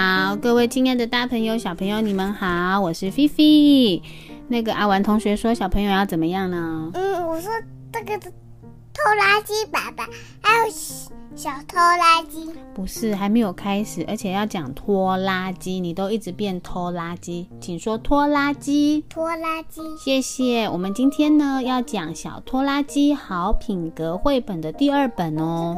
好，各位亲爱的大朋友、小朋友，你们好，我是菲菲。那个阿玩同学说，小朋友要怎么样呢？嗯，我说这个拖拉机爸爸，还有小拖拉机。不是，还没有开始，而且要讲拖拉机，你都一直变拖拉机，请说拖拉机。拖拉机，谢谢。我们今天呢要讲小拖拉机好品格绘本的第二本哦。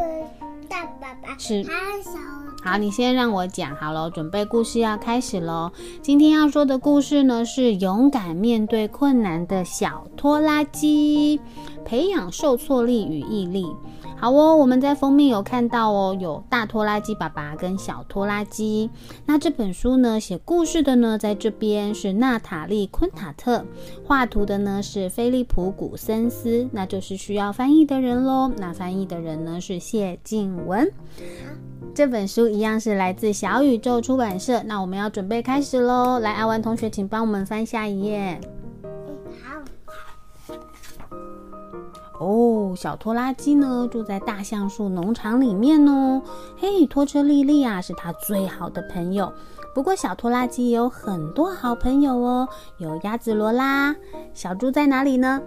大爸爸是还有小。好，你先让我讲好了，准备故事要开始喽。今天要说的故事呢是勇敢面对困难的小拖拉机，培养受挫力与毅力。好哦，我们在封面有看到哦，有大拖拉机爸爸跟小拖拉机。那这本书呢，写故事的呢，在这边是娜塔莉·昆塔特，画图的呢是菲利普·古森斯，那就是需要翻译的人喽。那翻译的人呢是谢静文。这本书一样是来自小宇宙出版社。那我们要准备开始喽。来，阿文同学，请帮我们翻下一页。哦，小拖拉机呢住在大橡树农场里面哦。嘿，拖车丽丽啊是他最好的朋友。不过小拖拉机也有很多好朋友哦，有鸭子罗拉，小猪在哪里呢？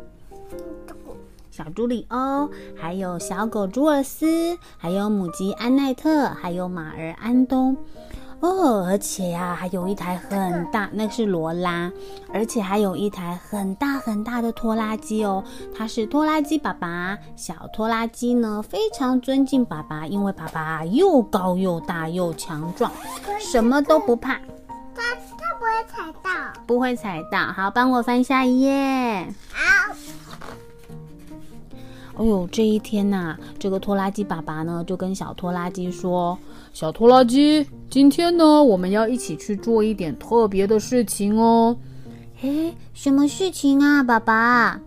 小猪里欧，还有小狗朱尔斯，还有母鸡安奈特，还有马儿安东。哦，而且呀，还有一台很大，那是罗拉，而且还有一台很大很大的拖拉机哦。它是拖拉机爸爸，小拖拉机呢非常尊敬爸爸，因为爸爸又高又大又强壮，什么都不怕。它它不会踩到，不会踩到。好，帮我翻下一页。好。哎呦，这一天呐，这个拖拉机爸爸呢就跟小拖拉机说：“小拖拉机，今天呢我们要一起去做一点特别的事情哦。”“诶，什么事情啊，爸爸？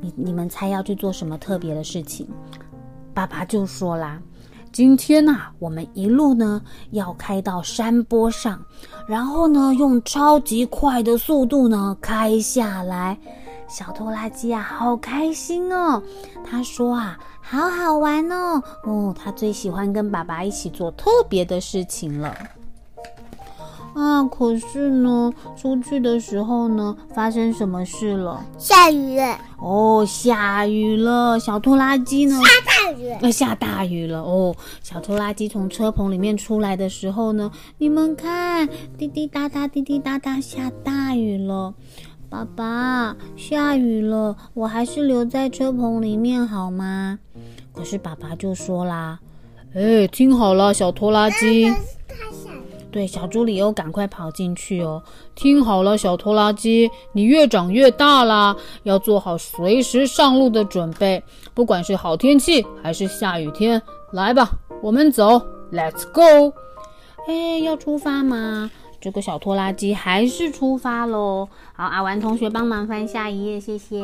你你们猜要去做什么特别的事情？”爸爸就说啦：“今天呐，我们一路呢要开到山坡上，然后呢用超级快的速度呢开下来。”小拖拉机啊，好开心哦！他说啊，好好玩哦，哦，他最喜欢跟爸爸一起做特别的事情了。啊，可是呢，出去的时候呢，发生什么事了？下雨了。哦，下雨了。小拖拉机呢？下大雨。要下大雨了哦！小拖拉机从车棚里面出来的时候呢，你们看，滴滴答答，滴滴答答，下大雨了。爸爸，下雨了，我还是留在车棚里面好吗？可是爸爸就说啦：“哎，听好了，小拖拉机。”对，小猪里欧赶快跑进去哦。听好了，小拖拉机，你越长越大啦，要做好随时上路的准备，不管是好天气还是下雨天。来吧，我们走，Let's go。哎，要出发吗？这个小拖拉机还是出发喽。好，阿玩同学帮忙翻下一页，谢谢。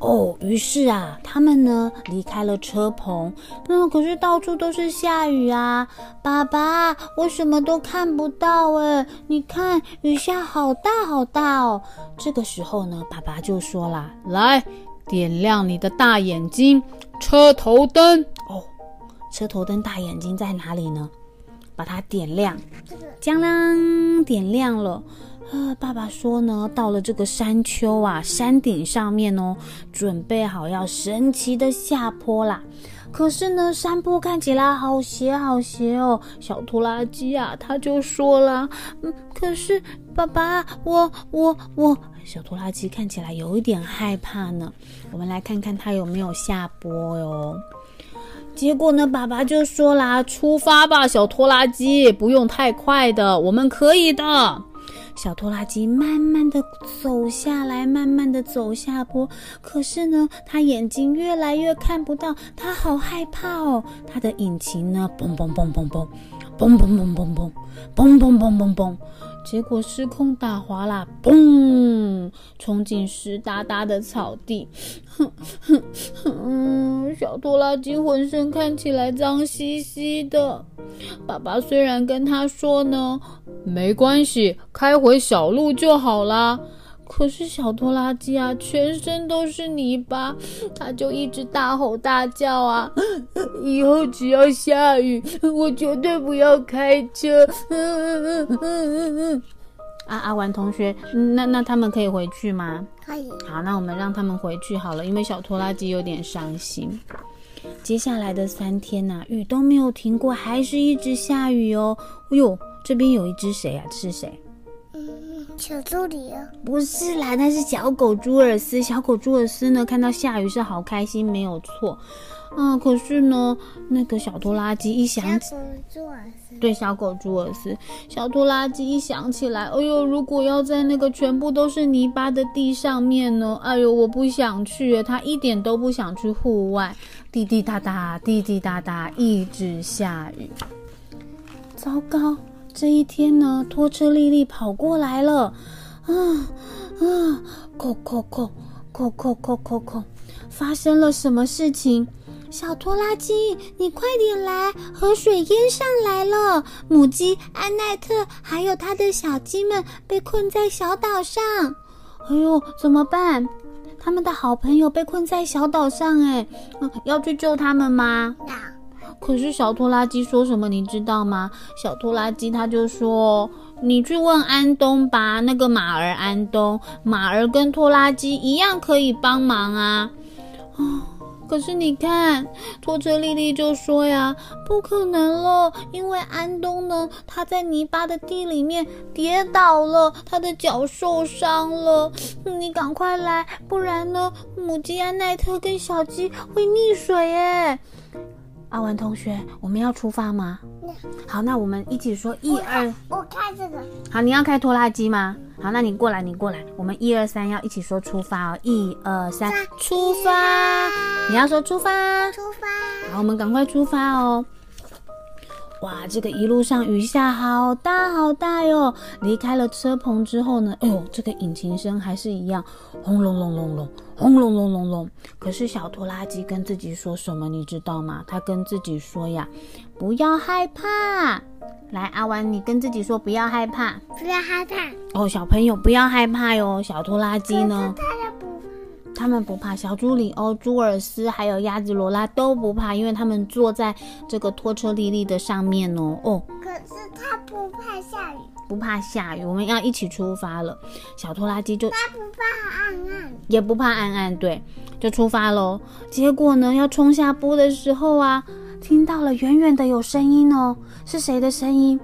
哦，于是啊，他们呢离开了车棚。那可是到处都是下雨啊！爸爸，我什么都看不到哎！你看，雨下好大好大哦。这个时候呢，爸爸就说啦：“来，点亮你的大眼睛，车头灯哦。车头灯大眼睛在哪里呢？”把它点亮，将啷点亮了。啊，爸爸说呢，到了这个山丘啊，山顶上面哦，准备好要神奇的下坡啦。可是呢，山坡看起来好斜好斜哦。小拖拉机啊，他就说了，嗯，可是爸爸，我我我，小拖拉机看起来有一点害怕呢。我们来看看他有没有下坡哟。结果呢，爸爸就说啦：“出发吧，小拖拉机，不用太快的，我们可以的。”小拖拉机慢慢的走下来，慢慢的走下坡。可是呢，他眼睛越来越看不到，他好害怕哦。他的引擎呢，嘣嘣嘣嘣嘣，嘣嘣嘣嘣嘣，嘣嘣嘣嘣嘣。结果失控打滑啦，嘣！冲进湿哒哒的草地，哼哼哼，小拖拉机浑身看起来脏兮兮的。爸爸虽然跟他说呢，没关系，开回小路就好啦，可是小拖拉机啊，全身都是泥巴，它就一直大吼大叫啊！以后只要下雨，我绝对不要开车。嗯嗯嗯嗯嗯。啊，阿丸同学，那那他们可以回去吗？可以。好，那我们让他们回去好了，因为小拖拉机有点伤心。接下来的三天呐，雨都没有停过，还是一直下雨哦。哎呦，这边有一只谁啊？是谁？嗯，小助理啊。不是啦，那是小狗朱尔斯。小狗朱尔斯呢，看到下雨是好开心，没有错。啊，可是呢，那个小拖拉机一响起，对，小狗朱尔斯，小拖拉机一响起来，哎呦，如果要在那个全部都是泥巴的地上面呢，哎呦，我不想去，他一点都不想去户外，滴滴答答，滴滴答答，一直下雨。糟糕，这一天呢，拖车丽丽跑过来了，啊啊，扣扣扣扣扣扣扣扣，发生了什么事情？小拖拉机，你快点来！河水淹上来了，母鸡安奈特还有它的小鸡们被困在小岛上。哎呦，怎么办？他们的好朋友被困在小岛上，哎，要去救他们吗？可是小拖拉机说什么，你知道吗？小拖拉机他就说：“你去问安东吧，那个马儿安东，马儿跟拖拉机一样可以帮忙啊。”啊。可是你看，拖车丽丽就说呀，不可能了，因为安东呢，他在泥巴的地里面跌倒了，他的脚受伤了。你赶快来，不然呢，母鸡安奈特跟小鸡会溺水耶。阿文同学，我们要出发吗？好，那我们一起说一二。我开这个。好，你要开拖拉机吗？好，那你过来，你过来，我们一二三要一起说出发哦！一二三，出发！你要说出发，出发。好，我们赶快出发哦。哇，这个一路上雨下好大好大哟！离开了车棚之后呢，哎呦，这个引擎声还是一样，轰隆隆隆隆，轰隆隆隆隆。可是小拖拉机跟自己说什么，你知道吗？他跟自己说呀，不要害怕。来，阿丸，你跟自己说不要害怕，不要害怕。哦，小朋友不要害怕哟。小拖拉机呢？他们不怕，小猪里欧、朱尔斯还有鸭子罗拉都不怕，因为他们坐在这个拖车丽丽的上面哦。哦，可是他不怕下雨，不怕下雨，我们要一起出发了。小拖拉机就他不怕暗暗，也不怕暗暗，对，就出发喽。结果呢，要冲下坡的时候啊，听到了远远的有声音哦，是谁的声音？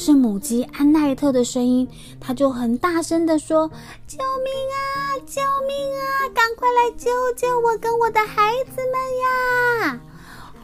是母鸡安奈特的声音，他就很大声的说：“救命啊！救命啊！赶快来救救我跟我的孩子们呀！”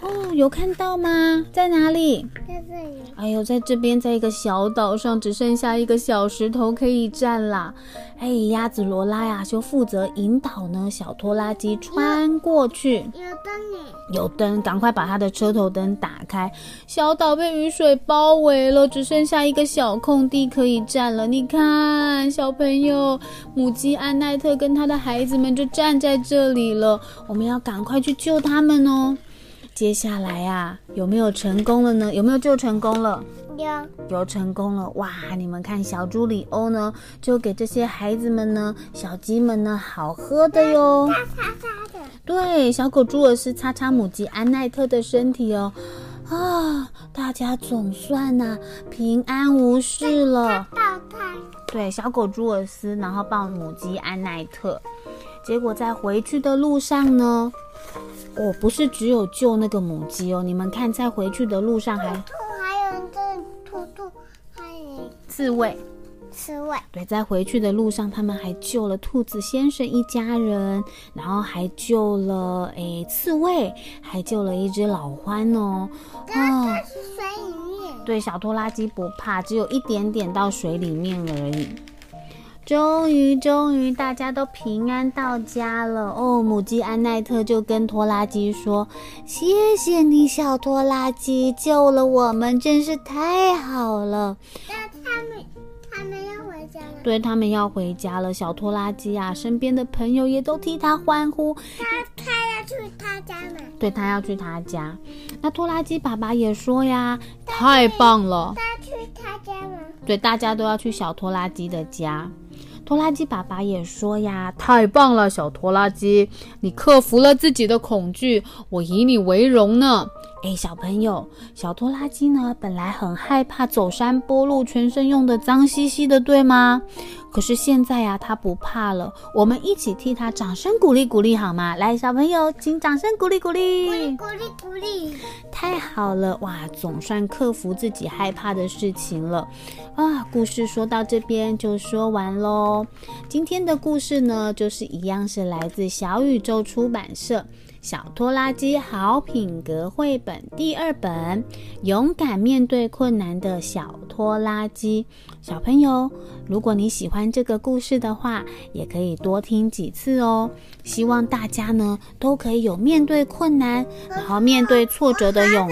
哦，有看到吗？在哪里？在这里。哎呦，在这边，在一个小岛上，只剩下一个小石头可以站啦。哎，鸭子罗拉呀，就负责引导呢小拖拉机穿过去。有灯呢。有灯，赶快把它的车头灯打开。小岛被雨水包围了，只剩下一个小空地可以站了。你看，小朋友，母鸡安奈特跟他的孩子们就站在这里了。我们要赶快去救他们哦。接下来呀，有没有成功了呢？有没有救成功了？有，有成功了！哇，你们看，小猪里欧呢，就给这些孩子们呢，小鸡们呢，好喝的哟。擦擦擦的。对，小狗朱尔斯擦擦母鸡安奈特的身体哦。啊，大家总算呐平安无事了。抱它。对，小狗朱尔斯，然后抱母鸡安奈特。结果在回去的路上呢。哦，不是只有救那个母鸡哦，你们看，在回去的路上还兔，还有这兔兔，还有刺猬，刺猬。对，在回去的路上，他们还救了兔子先生一家人，然后还救了诶刺猬，还救了一只老獾哦。啊，是水里面。对，小拖拉机不怕，只有一点点到水里面而已。终于，终于，大家都平安到家了哦！母鸡安奈特就跟拖拉机说：“谢谢你，小拖拉机，救了我们，真是太好了。”那他们，他们要回家了。对他们要回家了。小拖拉机啊，身边的朋友也都替他欢呼。他他要去他家吗？对他要去他家。那拖拉机爸爸也说呀：“太棒了！”他去他家吗？对，大家都要去小拖拉机的家。拖拉机爸爸也说呀：“太棒了，小拖拉机，你克服了自己的恐惧，我以你为荣呢。”哎，小朋友，小拖拉机呢，本来很害怕走山坡路，全身用的脏兮兮的，对吗？可是现在呀，他不怕了。我们一起替他掌声鼓励鼓励，好吗？来，小朋友，请掌声鼓励鼓励，鼓励鼓励鼓励，太好了哇！总算克服自己害怕的事情了啊！故事说到这边就说完喽。今天的故事呢，就是一样是来自小宇宙出版社。小拖拉机好品格绘本第二本，勇敢面对困难的小拖拉机。小朋友，如果你喜欢这个故事的话，也可以多听几次哦。希望大家呢都可以有面对困难，然后面对挫折的勇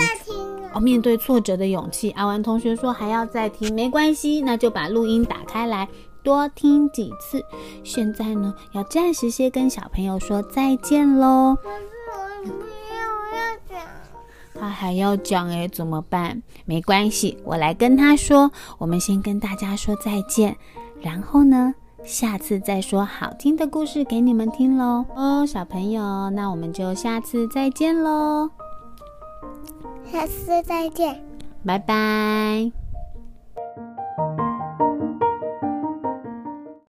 哦，面对挫折的勇气。阿文同学说还要再听，没关系，那就把录音打开来多听几次。现在呢，要暂时先跟小朋友说再见喽。他还要讲哎，怎么办？没关系，我来跟他说。我们先跟大家说再见，然后呢，下次再说好听的故事给你们听喽。哦，小朋友，那我们就下次再见喽。下次再见，拜拜。